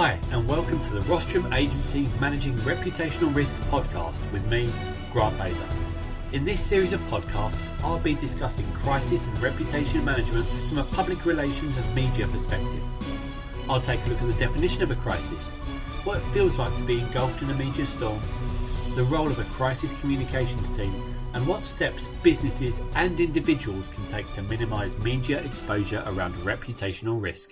Hi, and welcome to the Rostrum Agency Managing Reputational Risk podcast with me, Grant Bather. In this series of podcasts, I'll be discussing crisis and reputation management from a public relations and media perspective. I'll take a look at the definition of a crisis, what it feels like to be engulfed in a media storm, the role of a crisis communications team, and what steps businesses and individuals can take to minimise media exposure around reputational risk.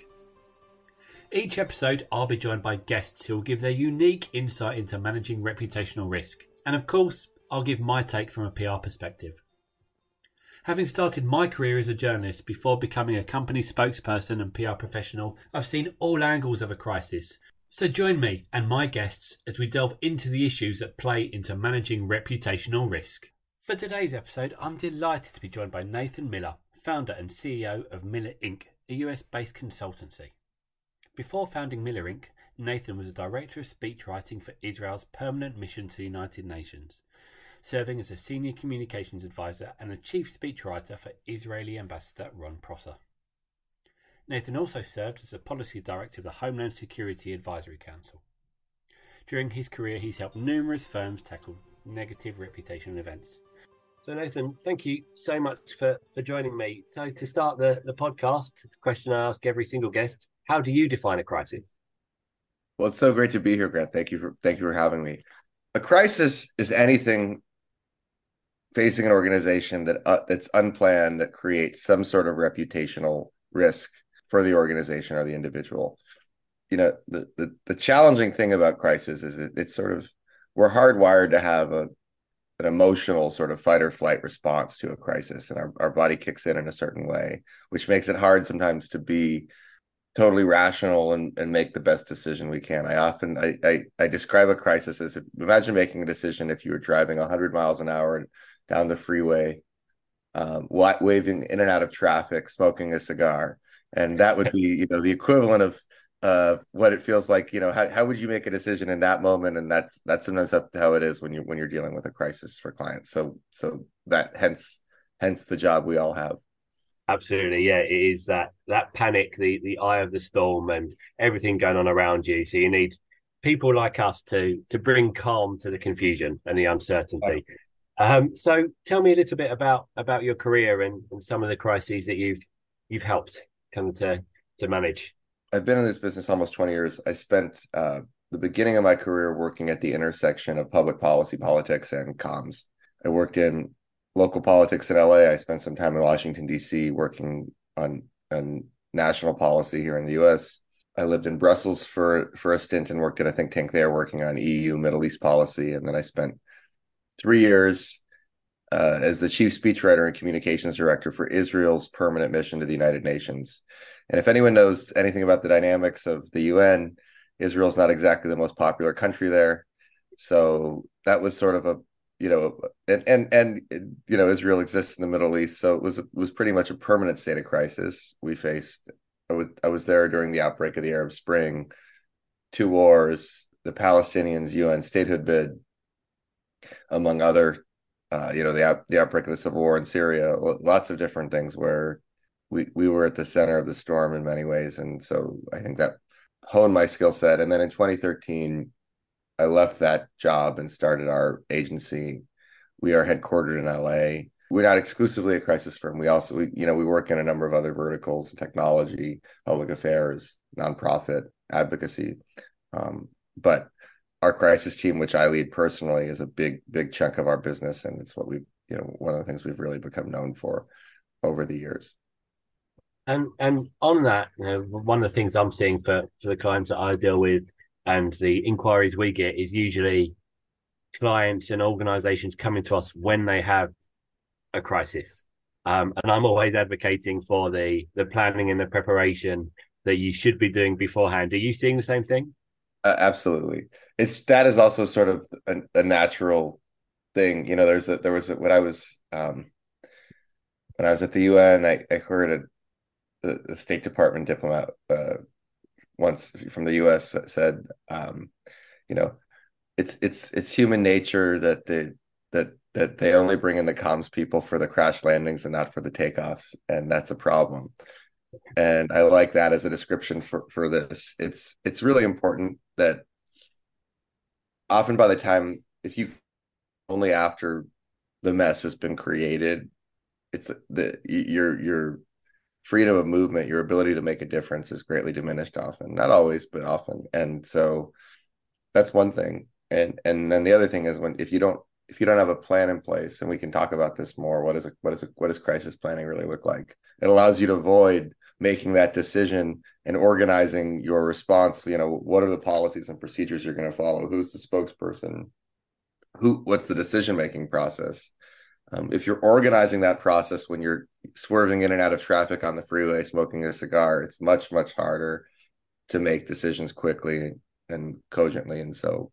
Each episode, I'll be joined by guests who will give their unique insight into managing reputational risk. And of course, I'll give my take from a PR perspective. Having started my career as a journalist before becoming a company spokesperson and PR professional, I've seen all angles of a crisis. So join me and my guests as we delve into the issues that play into managing reputational risk. For today's episode, I'm delighted to be joined by Nathan Miller, founder and CEO of Miller Inc., a US based consultancy. Before founding MillerInk, Nathan was a director of speechwriting for Israel's permanent mission to the United Nations, serving as a senior communications advisor and a chief speechwriter for Israeli ambassador Ron Prosor. Nathan also served as a policy director of the Homeland Security Advisory Council. During his career, he's helped numerous firms tackle negative reputational events. So, Nathan, thank you so much for, for joining me. So, to start the, the podcast, it's a question I ask every single guest how do you define a crisis? Well, it's so great to be here, Grant. Thank you for thank you for having me. A crisis is anything facing an organization that uh, that's unplanned that creates some sort of reputational risk for the organization or the individual. You know, the the, the challenging thing about crisis is it, it's sort of we're hardwired to have a an emotional sort of fight or flight response to a crisis and our, our body kicks in in a certain way which makes it hard sometimes to be totally rational and, and make the best decision we can. I often I, I, I describe a crisis as imagine making a decision if you were driving 100 miles an hour down the freeway, um, waving in and out of traffic, smoking a cigar, and that would be you know the equivalent of uh, what it feels like. You know how how would you make a decision in that moment? And that's that's sometimes how it is when you when you're dealing with a crisis for clients. So so that hence hence the job we all have. Absolutely, yeah. It is that that panic, the the eye of the storm, and everything going on around you. So you need people like us to to bring calm to the confusion and the uncertainty. Um, so tell me a little bit about about your career and, and some of the crises that you've you've helped come to to manage. I've been in this business almost 20 years. I spent uh, the beginning of my career working at the intersection of public policy, politics, and comms. I worked in local politics in LA. I spent some time in Washington D.C. working on on national policy here in the U.S. I lived in Brussels for for a stint and worked at a think tank there, working on EU Middle East policy, and then I spent three years uh, as the chief speechwriter and communications director for Israel's permanent mission to the United Nations. And if anyone knows anything about the dynamics of the UN, Israel's not exactly the most popular country there. So that was sort of a you know, and and and you know, Israel exists in the Middle East, so it was it was pretty much a permanent state of crisis we faced. I was I was there during the outbreak of the Arab Spring, two wars, the Palestinians' UN statehood bid, among other, uh, you know, the the outbreak of the civil war in Syria, lots of different things where we we were at the center of the storm in many ways, and so I think that honed my skill set. And then in 2013 I left that job and started our agency. We are headquartered in LA. We're not exclusively a crisis firm. We also, we, you know, we work in a number of other verticals: technology, public affairs, nonprofit, advocacy. Um, but our crisis team, which I lead personally, is a big, big chunk of our business, and it's what we, you know, one of the things we've really become known for over the years. And and on that, you know, one of the things I'm seeing for for the clients that I deal with and the inquiries we get is usually clients and organizations coming to us when they have a crisis. Um, and I'm always advocating for the the planning and the preparation that you should be doing beforehand. Are you seeing the same thing? Uh, absolutely. It's that is also sort of a, a, natural thing. You know, there's a there was a, when I was um, when I was at the UN, I, I heard a the State Department diplomat uh, once from the U.S. said, um, you know, it's it's it's human nature that the that that they only bring in the comms people for the crash landings and not for the takeoffs, and that's a problem. and I like that as a description for for this. It's it's really important that often by the time if you only after the mess has been created, it's the your your freedom of movement, your ability to make a difference is greatly diminished often. Not always, but often. And so that's one thing. And and then the other thing is when if you don't if you don't have a plan in place, and we can talk about this more, what is it what is it what does crisis planning really look like? It allows you to avoid making that decision and organizing your response you know what are the policies and procedures you're going to follow who's the spokesperson who what's the decision making process um, if you're organizing that process when you're swerving in and out of traffic on the freeway smoking a cigar it's much much harder to make decisions quickly and cogently and so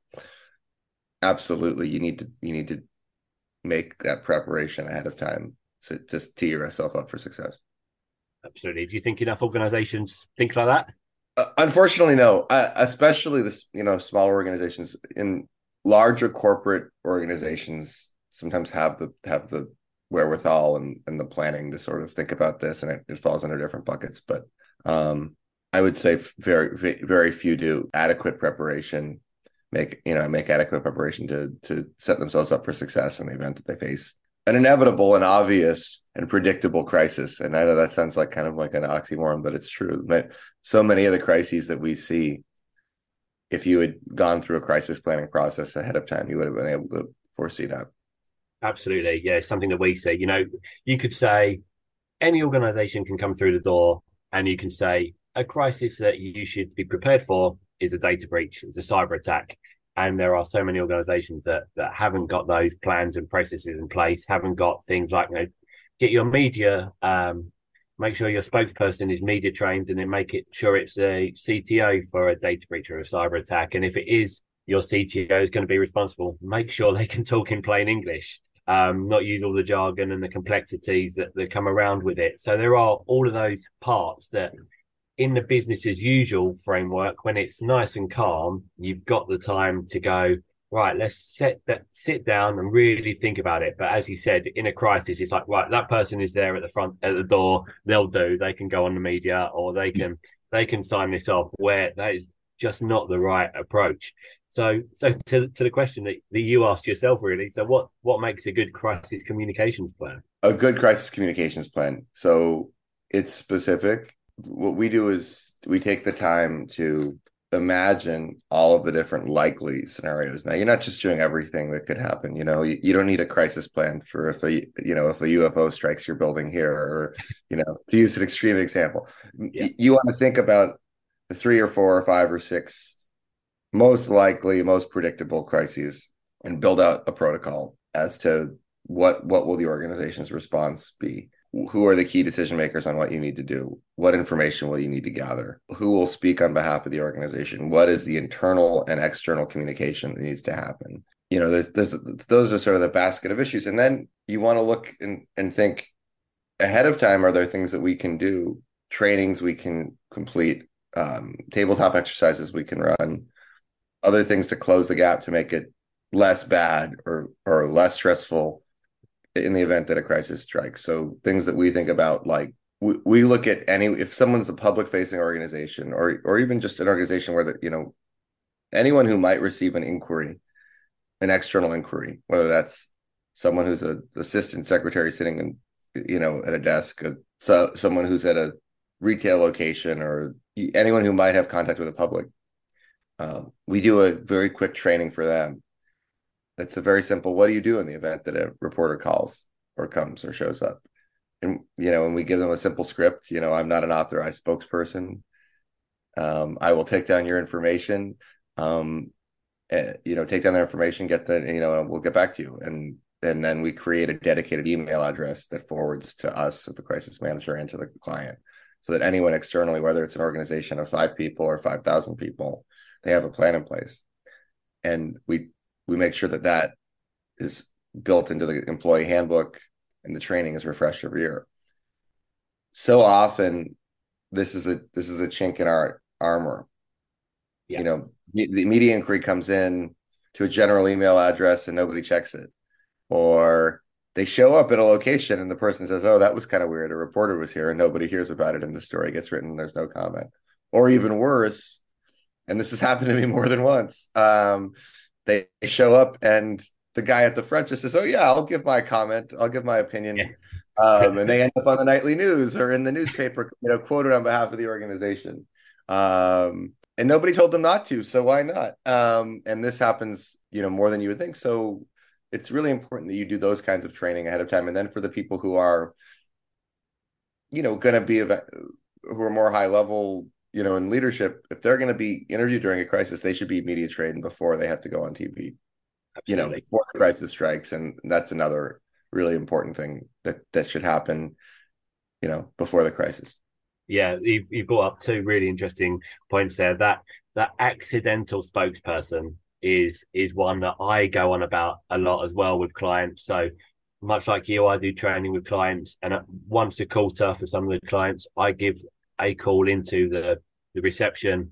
absolutely you need to you need to make that preparation ahead of time to just tee yourself up for success Absolutely. Do you think enough organizations think like that? Uh, unfortunately, no. Uh, especially this, you know, small organizations in larger corporate organizations sometimes have the have the wherewithal and, and the planning to sort of think about this, and it, it falls under different buckets. But um, I would say very very few do adequate preparation, make you know make adequate preparation to to set themselves up for success in the event that they face an inevitable and obvious and predictable crisis. And I know that sounds like kind of like an oxymoron, but it's true. But so many of the crises that we see, if you had gone through a crisis planning process ahead of time, you would have been able to foresee that. Absolutely. Yeah. Something that we see. You know, you could say any organization can come through the door and you can say a crisis that you should be prepared for is a data breach, is a cyber attack and there are so many organizations that that haven't got those plans and processes in place haven't got things like you know get your media um, make sure your spokesperson is media trained and then make it sure it's a cto for a data breach or a cyber attack and if it is your cto is going to be responsible make sure they can talk in plain english um, not use all the jargon and the complexities that, that come around with it. So there are all of those parts that in the business as usual framework, when it's nice and calm, you've got the time to go, right, let's set that sit down and really think about it. But as you said, in a crisis, it's like, right, that person is there at the front at the door, they'll do, they can go on the media or they can they can sign this off. Where that is just not the right approach. So so to, to the question that, that you asked yourself really, so what what makes a good crisis communications plan? A good crisis communications plan. So it's specific what we do is we take the time to imagine all of the different likely scenarios. Now, you're not just doing everything that could happen. You know, you, you, don't need a crisis plan for if a you know if a UFO strikes your building here, or you know, to use an extreme example, yeah. you want to think about the three or four or five or six most likely, most predictable crises, and build out a protocol as to what what will the organization's response be? Who are the key decision makers on what you need to do? What information will you need to gather? Who will speak on behalf of the organization? What is the internal and external communication that needs to happen? You know there's, there's those are sort of the basket of issues. And then you want to look and, and think ahead of time are there things that we can do? Trainings we can complete um, tabletop exercises we can run other things to close the gap to make it less bad or or less stressful in the event that a crisis strikes. So things that we think about, like we, we look at any if someone's a public facing organization or or even just an organization where the you know anyone who might receive an inquiry, an external inquiry, whether that's someone who's a assistant secretary sitting in you know at a desk, a, so someone who's at a retail location, or anyone who might have contact with the public. Um, we do a very quick training for them it's a very simple. What do you do in the event that a reporter calls or comes or shows up? And you know, when we give them a simple script, you know, I'm not an authorized spokesperson. Um, I will take down your information. Um, and, eh, you know, take down their information, get the, you know, we'll get back to you. And and then we create a dedicated email address that forwards to us as the crisis manager and to the client, so that anyone externally, whether it's an organization of five people or five thousand people, they have a plan in place. And we we make sure that that is built into the employee handbook and the training is refreshed every year. So often, this is a this is a chink in our armor. Yeah. You know, the media inquiry comes in to a general email address and nobody checks it, or they show up at a location and the person says, "Oh, that was kind of weird. A reporter was here and nobody hears about it, and the story gets written. there's no comment." Or even worse, and this has happened to me more than once. Um, they show up and the guy at the front just says, "Oh yeah, I'll give my comment. I'll give my opinion." Yeah. um, and they end up on the nightly news or in the newspaper, you know, quoted on behalf of the organization. Um, and nobody told them not to, so why not? Um, and this happens, you know, more than you would think. So it's really important that you do those kinds of training ahead of time. And then for the people who are, you know, going to be who are more high level, you know, in leadership, if they're going to be interviewed during a crisis, they should be media trained before they have to go on TV. Absolutely. You know, before the crisis strikes, and that's another really important thing that that should happen. You know, before the crisis. Yeah, you, you brought up two really interesting points there. That that accidental spokesperson is is one that I go on about a lot as well with clients. So much like you, I do training with clients, and once a quarter for some of the clients, I give a call into the the reception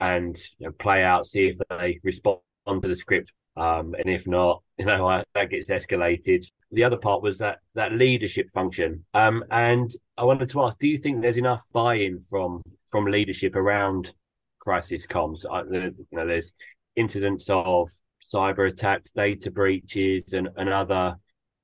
and you know, play out, see if they respond to the script, um, and if not, you know I, that gets escalated. The other part was that that leadership function, um, and I wanted to ask: Do you think there's enough buy-in from from leadership around crisis comms? I, you know, there's incidents of cyber attacks, data breaches, and, and other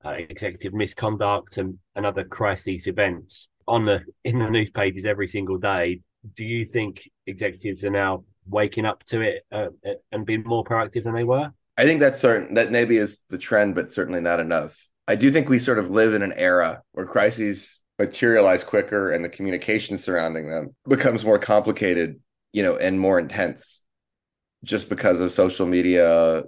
uh, executive misconduct and, and other crisis events on the in the news pages every single day. Do you think executives are now waking up to it uh, and being more proactive than they were? I think that's certain that maybe is the trend, but certainly not enough. I do think we sort of live in an era where crises materialize quicker and the communication surrounding them becomes more complicated, you know, and more intense just because of social media,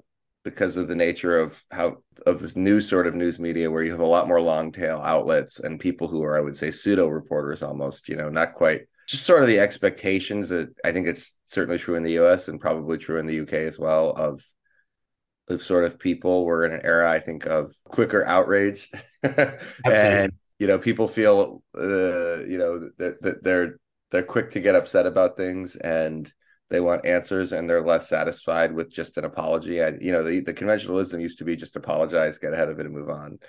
because of the nature of how of this new sort of news media where you have a lot more long tail outlets and people who are, I would say, pseudo reporters almost, you know, not quite just sort of the expectations that I think it's certainly true in the US and probably true in the UK as well of of sort of people. We're in an era, I think, of quicker outrage. and you know, people feel uh, you know, that, that they're they're quick to get upset about things and they want answers and they're less satisfied with just an apology. I, you know, the, the conventionalism used to be just apologize, get ahead of it, and move on.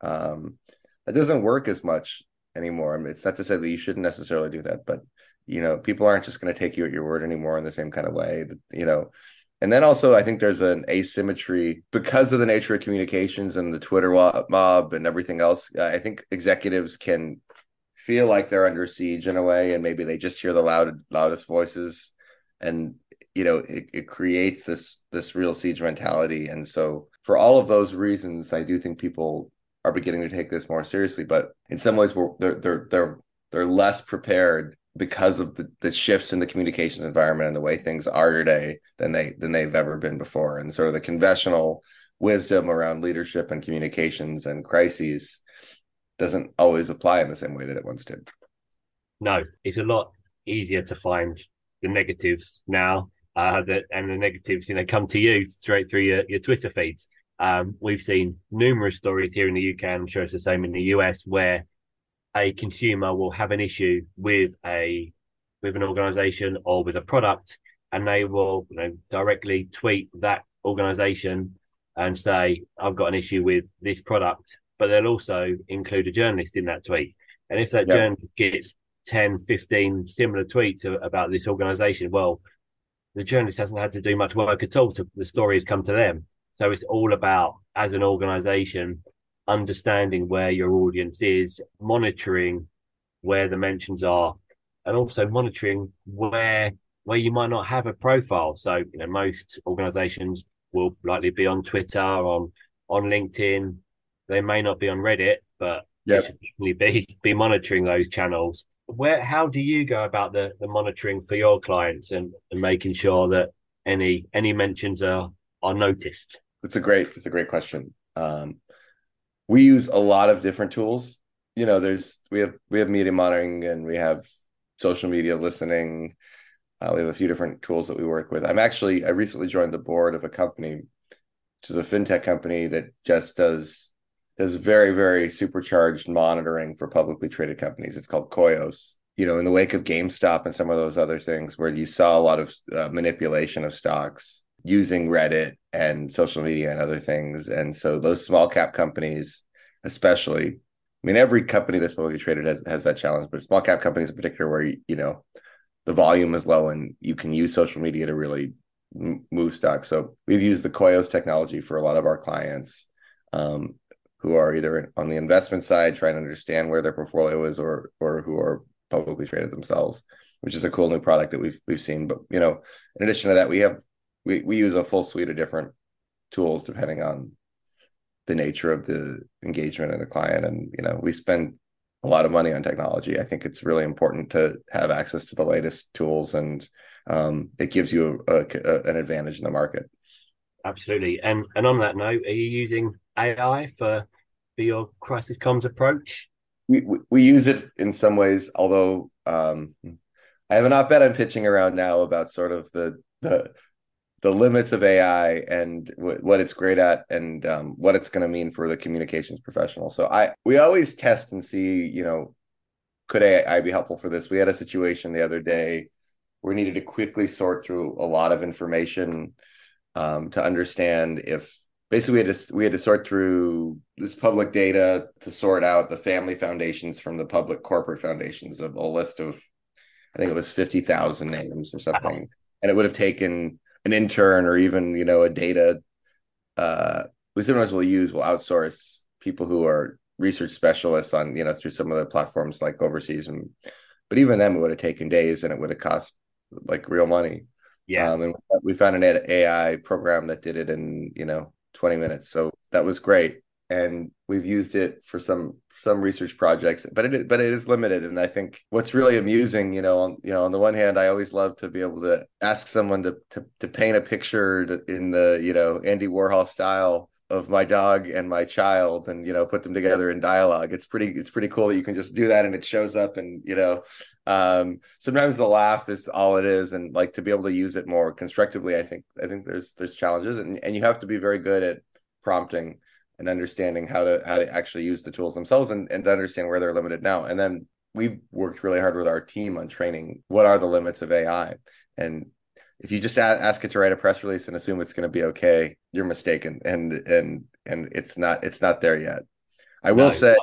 Um, that doesn't work as much anymore. I mean, it's not to say that you shouldn't necessarily do that, but you know, people aren't just going to take you at your word anymore in the same kind of way. You know, and then also I think there's an asymmetry because of the nature of communications and the Twitter mob and everything else. I think executives can feel like they're under siege in a way, and maybe they just hear the loud loudest voices and you know it, it creates this this real siege mentality. And so for all of those reasons i do think people are beginning to take this more seriously but in some ways we're, they're they're they're they're less prepared because of the, the shifts in the communications environment and the way things are today than they than they've ever been before. And sort of the conventional wisdom around leadership and communications and crises doesn't always apply in the same way that it once did. No it's a lot easier to find the negatives now uh, that and the negatives you know come to you straight through your, your Twitter feeds. Um, we've seen numerous stories here in the UK, and I'm sure it's the same in the US, where a consumer will have an issue with a with an organization or with a product, and they will you know directly tweet that organization and say, "I've got an issue with this product," but they'll also include a journalist in that tweet. And if that yep. journalist gets 10, 15 similar tweets about this organization, well, the journalist hasn't had to do much work at all. To, the story has come to them. So it's all about, as an organization, understanding where your audience is, monitoring where the mentions are, and also monitoring where where you might not have a profile. So, you know, most organizations will likely be on Twitter, on on LinkedIn. They may not be on Reddit, but yep. should definitely be be monitoring those channels where how do you go about the, the monitoring for your clients and, and making sure that any any mentions are are noticed? It's a great it's a great question. Um, we use a lot of different tools. You know there's we have we have media monitoring and we have social media listening. Uh, we have a few different tools that we work with. I'm actually i recently joined the board of a company which is a fintech company that just does does very very supercharged monitoring for publicly traded companies. It's called Koios. You know, in the wake of GameStop and some of those other things, where you saw a lot of uh, manipulation of stocks using Reddit and social media and other things, and so those small cap companies especially. I mean, every company that's publicly traded has, has that challenge, but small cap companies in particular, where you know the volume is low and you can use social media to really move stock. So we've used the Koios technology for a lot of our clients um, who are either on the investment side trying to understand where their portfolio is, or or who are publicly traded themselves, which is a cool new product that we've we've seen. But you know, in addition to that, we have we we use a full suite of different tools depending on the nature of the engagement and the client, and you know, we spend a lot of money on technology. I think it's really important to have access to the latest tools, and um, it gives you a, a, an advantage in the market. Absolutely, and and on that note, are you using AI for for your crisis comms approach? We, we, we use it in some ways, although um, I have an op-ed I'm pitching around now about sort of the the the limits of AI and w- what it's great at and um, what it's going to mean for the communications professional. So I we always test and see, you know, could AI be helpful for this? We had a situation the other day where we needed to quickly sort through a lot of information um, to understand if basically we had to we had to sort through this public data to sort out the family foundations from the public corporate foundations of a list of I think it was fifty thousand names or something, wow. and it would have taken an intern or even you know a data uh we sometimes will use will outsource people who are research specialists on you know through some of the platforms like overseas and but even then it would have taken days and it would have cost like real money. Yeah. Um, and we found an ai program that did it in you know 20 minutes. So that was great. And we've used it for some some research projects but it but it is limited. And i think what's really amusing you know on you know on the one hand i always love to be able to ask someone to to, to paint a picture in the you know andy warhol style of my dog and my child and you know put them together in dialogue. It's pretty it's pretty cool that you can just do that and it shows up and you know um sometimes the laugh is all it is and like to be able to use it more constructively i think i think there's there's challenges and, and you have to be very good at prompting and understanding how to how to actually use the tools themselves and, and understand where they're limited now. And then we've worked really hard with our team on training what are the limits of ai and if you just ask it to write a press release and assume it's going to be okay you're mistaken and and and it's not it's not there yet. I will no, say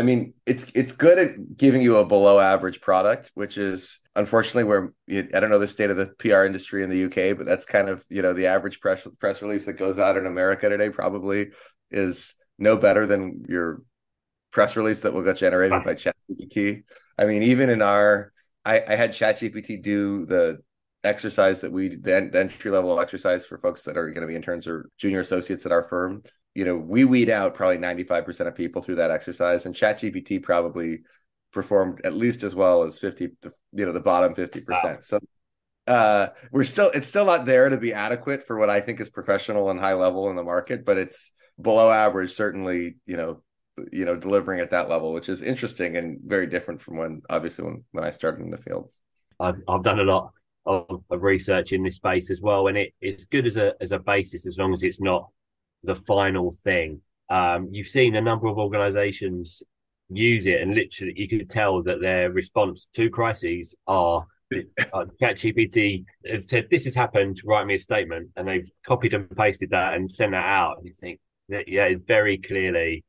I mean, it's it's good at giving you a below average product, which is unfortunately where I don't know the state of the PR industry in the UK, but that's kind of you know the average press press release that goes out in America today probably is no better than your press release that will get generated by ChatGPT. I mean, even in our, I, I had ChatGPT do the exercise that we the, the entry level exercise for folks that are going to be interns or junior associates at our firm you know, we weed out probably 95% of people through that exercise, and ChatGPT probably performed at least as well as 50, you know, the bottom 50%. Wow. So uh, we're still, it's still not there to be adequate for what I think is professional and high level in the market, but it's below average, certainly, you know, you know, delivering at that level, which is interesting and very different from when, obviously, when, when I started in the field. I've, I've done a lot of, of research in this space as well, and it, it's good as a as a basis as long as it's not the final thing. Um, you've seen a number of organizations use it, and literally you could tell that their response to crises are uh, ChatGPT have said, This has happened, write me a statement. And they've copied and pasted that and sent that out. And you think, that, yeah, it's very clearly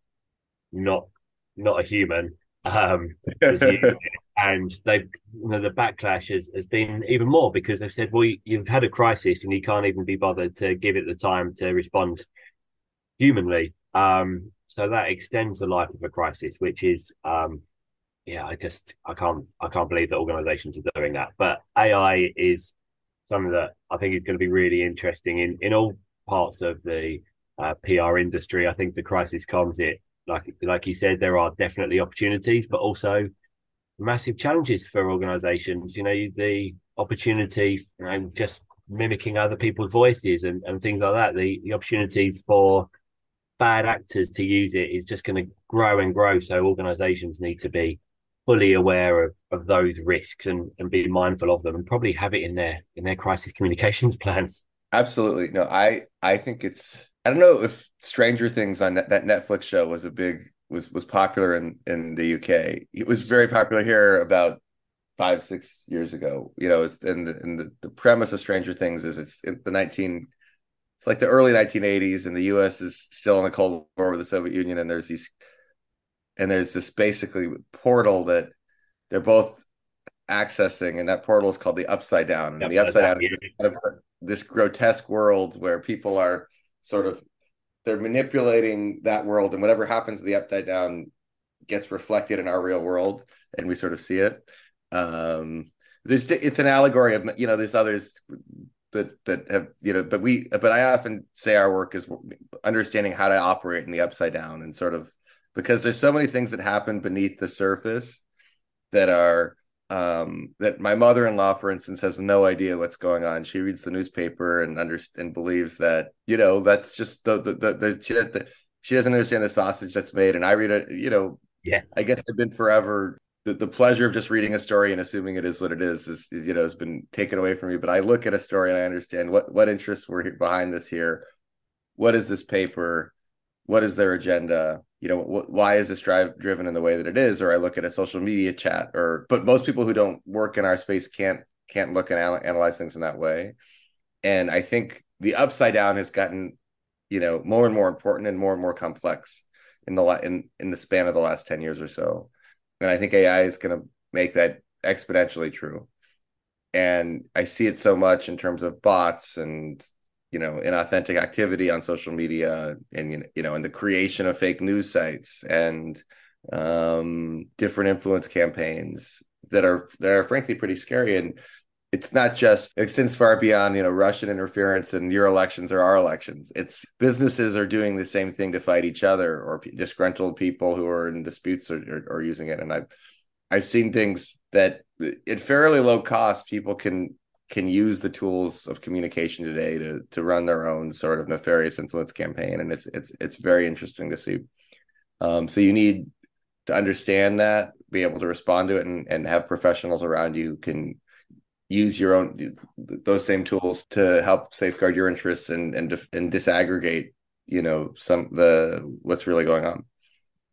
not not a human. Um, and they've you know, the backlash has, has been even more because they've said, Well, you've had a crisis and you can't even be bothered to give it the time to respond humanly. Um, so that extends the life of a crisis, which is, um, yeah, I just I can't I can't believe that organisations are doing that. But AI is something that I think is going to be really interesting in in all parts of the uh, PR industry. I think the crisis comms it like like you said, there are definitely opportunities, but also massive challenges for organisations. You know, the opportunity and just mimicking other people's voices and, and things like that. The the opportunities for bad actors to use it is just going to grow and grow. So organizations need to be fully aware of, of those risks and, and be mindful of them and probably have it in their in their crisis communications plans. Absolutely. No, I I think it's I don't know if Stranger Things on that, that Netflix show was a big was was popular in in the UK. It was very popular here about five six years ago. You know, it's and the, and the, the premise of Stranger Things is it's in the nineteen it's like the early 1980s and the US is still in the Cold War with the Soviet Union and there's these and there's this basically portal that they're both accessing and that portal is called the upside down. And yep, the upside down is this, kind of, this grotesque world where people are sort of they're manipulating that world and whatever happens to the upside down gets reflected in our real world and we sort of see it. Um there's it's an allegory of you know there's others that that have you know but we but i often say our work is understanding how to operate in the upside down and sort of because there's so many things that happen beneath the surface that are um that my mother-in-law for instance has no idea what's going on. She reads the newspaper and under and believes that you know that's just the the the, the, she, the she doesn't understand the sausage that's made. And i read it you know yeah. I guess i've been forever the, the pleasure of just reading a story and assuming it is what it is, is, is you know has been taken away from me. But i look at a story and i understand what what interests were behind this here. What is this paper? What is their agenda? You know wh- why is this drive driven in the way that it is? Or i look at a social media chat or but most people who don't work in our space can't can't look and al- analyze things in that way. And i think the upside down has gotten you know more and more important and more and more complex in the in in the span of the last 10 years or so and I think AI is going to make that exponentially true. And I see it so much in terms of bots and you know inauthentic activity on social media and you know in the creation of fake news sites and um, different influence campaigns that are that are frankly pretty scary and it's not just extends far beyond you know russian interference and your elections or our elections it's businesses are doing the same thing to fight each other or p- disgruntled people who are in disputes are, are, are using it. And i've i've seen things that at fairly low cost people can can use the tools of communication today to to run their own sort of nefarious influence campaign. And it's it's it's very interesting to see. Um, so you need to understand that be able to respond to it and, and have professionals around you who can use your own those same tools to help safeguard your interests and and and disaggregate you know some the what's really going on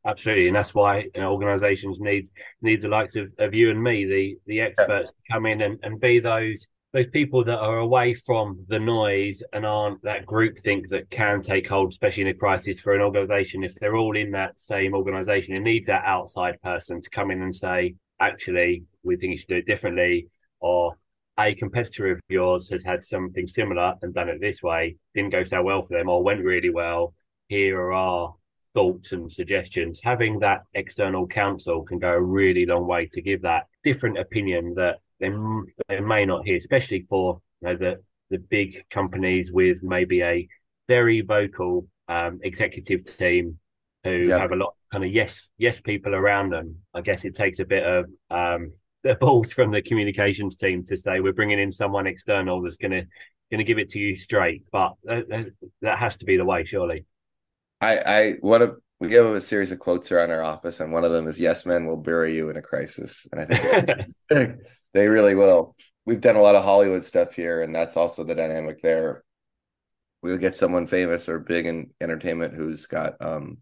absolutely and that's why you know, organizations need need the likes of, of you and me the the experts yeah. to come in and, and be those those people that are away from the noise and aren't that group think that can take hold especially in a crisis for an organization if they're all in that same organization it needs that outside person to come in and say actually we think you should do it differently or a competitor of yours has had something similar and done it this way, didn't go so well for them or went really well. Here are our thoughts and suggestions. Having that external counsel can go a really long way to give that different opinion that they, they may not hear, especially for you know, the, the big companies with maybe a very vocal um, executive team who yep. have a lot kind of yes yes people around them. I guess it takes a bit of um, the balls from the communications team to say we're bringing in someone external that's going to going to give it to you straight. But that, that has to be the way, surely. I I what a we have a series of quotes around our office, and one of them is "Yes, men will bury you in a crisis," and I think they really will. We've done a lot of Hollywood stuff here, and that's also the dynamic there. We'll get someone famous or big in entertainment who's got um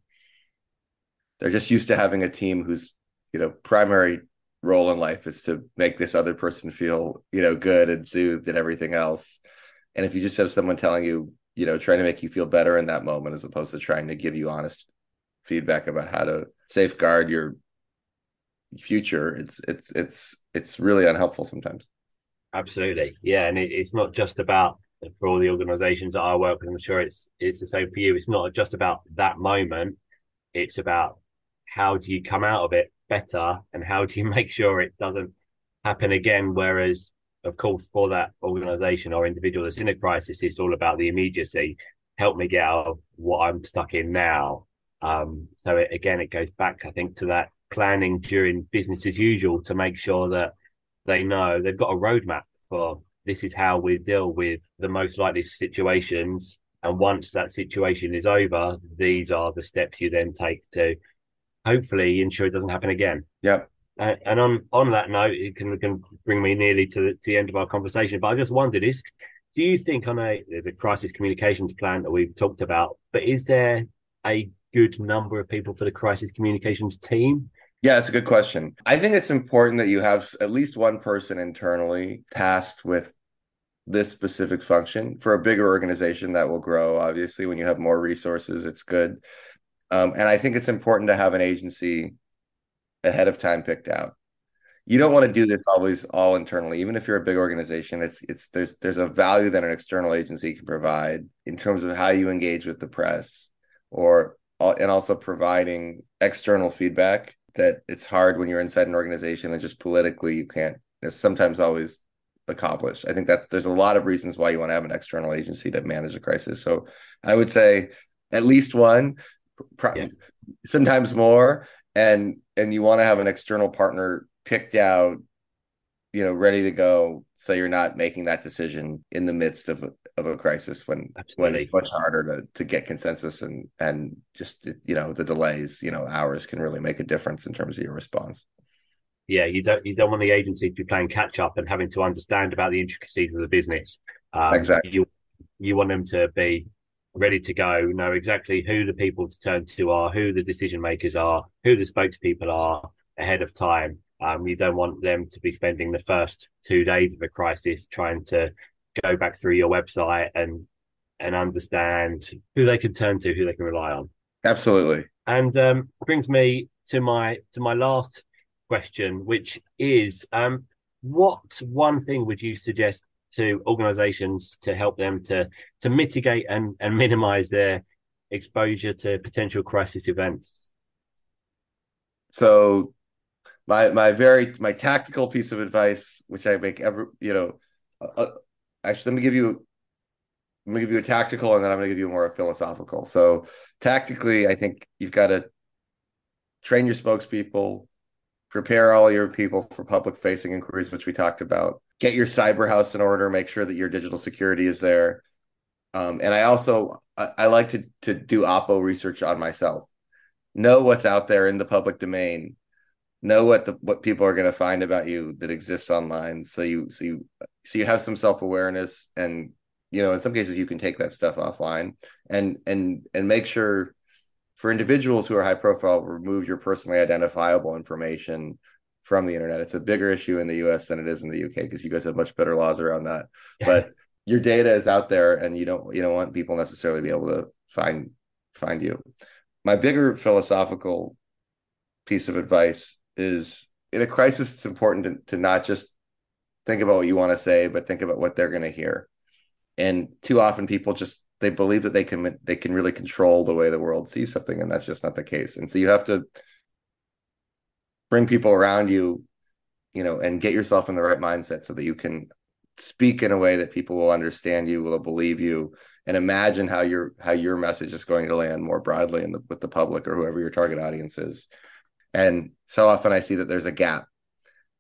they're just used to having a team whose you know primary role in life is to make this other person feel you know good and soothed and everything else. And if you just have someone telling you you know trying to make you feel better in that moment as opposed to trying to give you honest feedback about how to safeguard your future it's it's it's it's really unhelpful sometimes. Absolutely. Yeah and it, it's not just about for all the organizations that i work with i'm sure it's it's the same for you. It's not just about that moment. It's about how do you come out of it better and how do you make sure it doesn't happen again? Whereas of course for that organization or individual that's in a crisis it's all about the immediacy. Help me get out of what i'm stuck in now. Um, so it, again it goes back i think to that planning during business as usual to make sure that they know they've got a roadmap for this is how we deal with the most likely situations. And once that situation is over these are the steps you then take to hopefully ensure it doesn't happen again. Yep. Uh, and on on that note, it can, can bring me nearly to the, to the end of our conversation. But I just wondered: is do you think on a there's a crisis communications plan that we've talked about, but is there a good number of people for the crisis communications team? Yeah, it's a good question. I think it's important that you have at least one person internally tasked with this specific function for a bigger organization that will grow obviously when you have more resources it's good um, and i think it's important to have an agency ahead of time picked out you don't want to do this always all internally even if you're a big organization it's it's there's there's a value that an external agency can provide in terms of how you engage with the press or and also providing external feedback that it's hard when you're inside an organization and just politically you can't sometimes always accomplish. I think that's there's a lot of reasons why you want to have an external agency to manage a crisis. So I would say at least one, yeah. sometimes more, and and you want to have an external partner picked out, you know, ready to go. So you're not making that decision in the midst of a, of a crisis when Absolutely. when it's much harder to to get consensus and and just you know the delays, you know, hours can really make a difference in terms of your response yeah, you don't you don't want the agency to be playing catch up and having to understand about the intricacies of the business. Um, exactly. You you want them to be ready to go, know exactly who the people to turn to are, who the decision makers are, who the spokespeople are ahead of time. Um, you don't want them to be spending the first two days of a crisis trying to go back through your website and and understand who they can turn to, who they can rely on. Absolutely. And um, brings me to my to my last question, which is um, what one thing would you suggest to organizations to help them to to mitigate and, and minimize their exposure to potential crisis events? So my my very my tactical piece of advice, which I make every you know, uh, uh actually let me give you I'm gonna give you a tactical, and then I'm gonna give you more a philosophical. So tactically, I think you've got to train your spokespeople, prepare all your people for public facing inquiries, which we talked about. Get your cyber house in order. Make sure that your digital security is there. Um, and I also I, I like to to do Oppo research on myself. Know what's out there in the public domain. Know what the what people are going to find about you that exists online. So you so you so you have some self awareness, and you know in some cases you can take that stuff offline and and and make sure for individuals who are high profile, remove your personally identifiable information from the internet. It's a bigger issue in the US than it is in the UK because you guys have much better laws around that. Yeah. But your data is out there and you don't you don't want people necessarily to be able to find find you. My bigger philosophical piece of advice is in a crisis, it's important to, to not just think about what you want to say, but think about what they're going to hear. And too often people just they believe that they can they can really control the way the world sees something and that's just not the case and so you have to bring people around you you know and get yourself in the right mindset so that you can speak in a way that people will understand you will believe you and imagine how your how your message is going to land more broadly in the, with the public or whoever your target audience is. And so often i see that there's a gap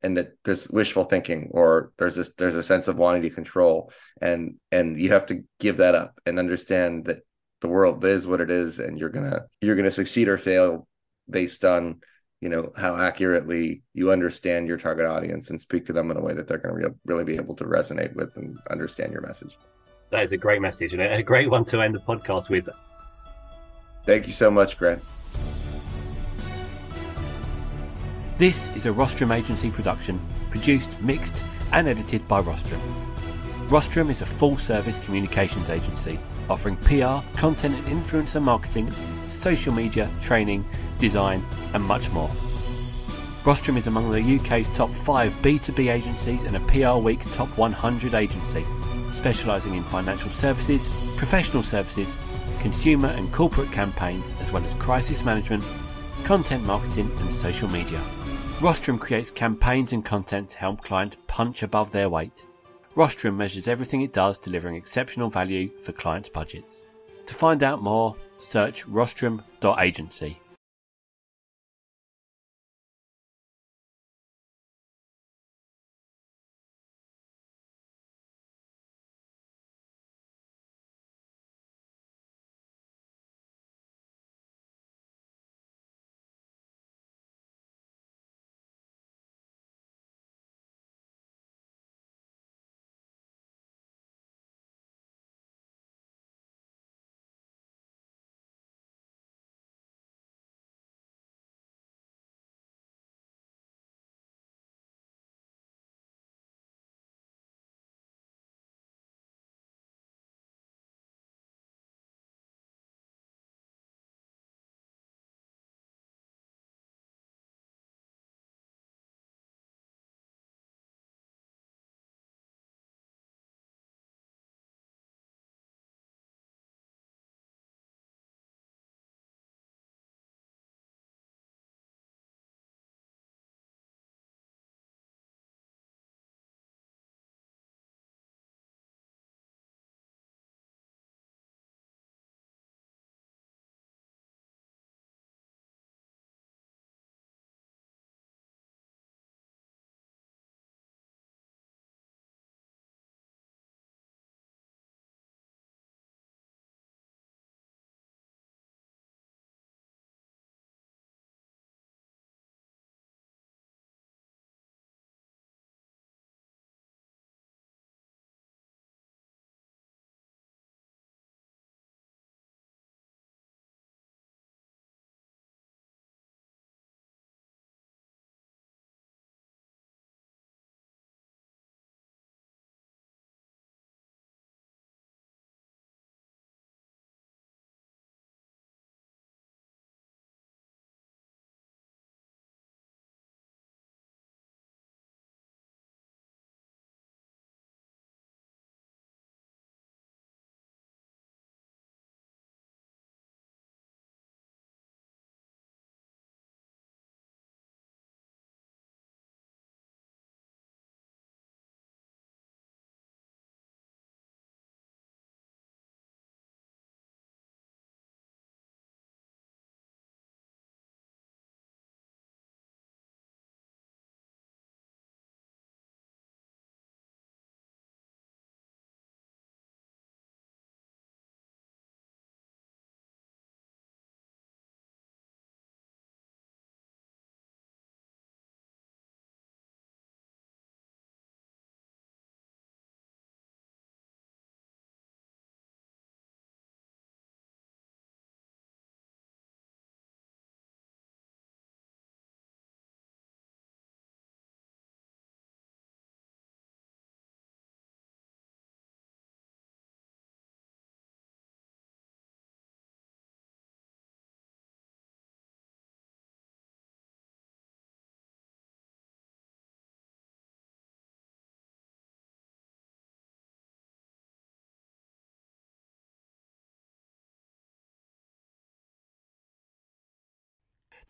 and that there's wishful thinking or there's this there's a sense of wanting to control. And and you have to give that up and understand that the world is what it is and you're gonna you're gonna succeed or fail based on you know how accurately you understand your target audience and speak to them in a way that they're going to re- really be able to resonate with and understand your message. That is a great message and a great one to end the podcast with. Thank you so much grant. This is a Rostrum Agency production, produced, mixed, and edited by Rostrum. Rostrum is a full service communications agency offering PR, content and influencer marketing, social media, training, design, and much more. Rostrum is among the UK's top 5 B2B agencies and a PR Week top 100 agency, specialising in financial services, professional services, consumer and corporate campaigns, as well as crisis management, content marketing, and social media. Rostrum creates campaigns and content to help clients punch above their weight. Rostrum measures everything it does, delivering exceptional value for clients' budgets. To find out more, search rostrum.agency.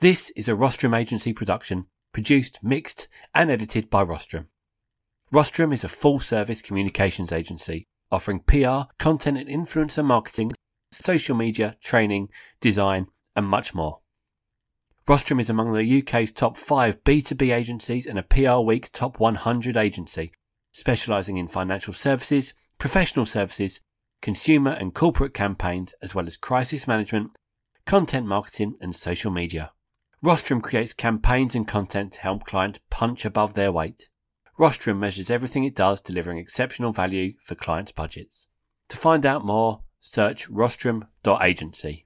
This is a Rostrum agency production, produced, mixed, and edited by Rostrum. Rostrum is a full service communications agency offering PR, content and influencer marketing, social media, training, design, and much more. Rostrum is among the UK's top 5 B2B agencies and a PR Week top 100 agency, specialising in financial services, professional services, consumer and corporate campaigns, as well as crisis management, content marketing, and social media. Rostrum creates campaigns and content to help clients punch above their weight. Rostrum measures everything it does, delivering exceptional value for clients' budgets. To find out more, search rostrum.agency.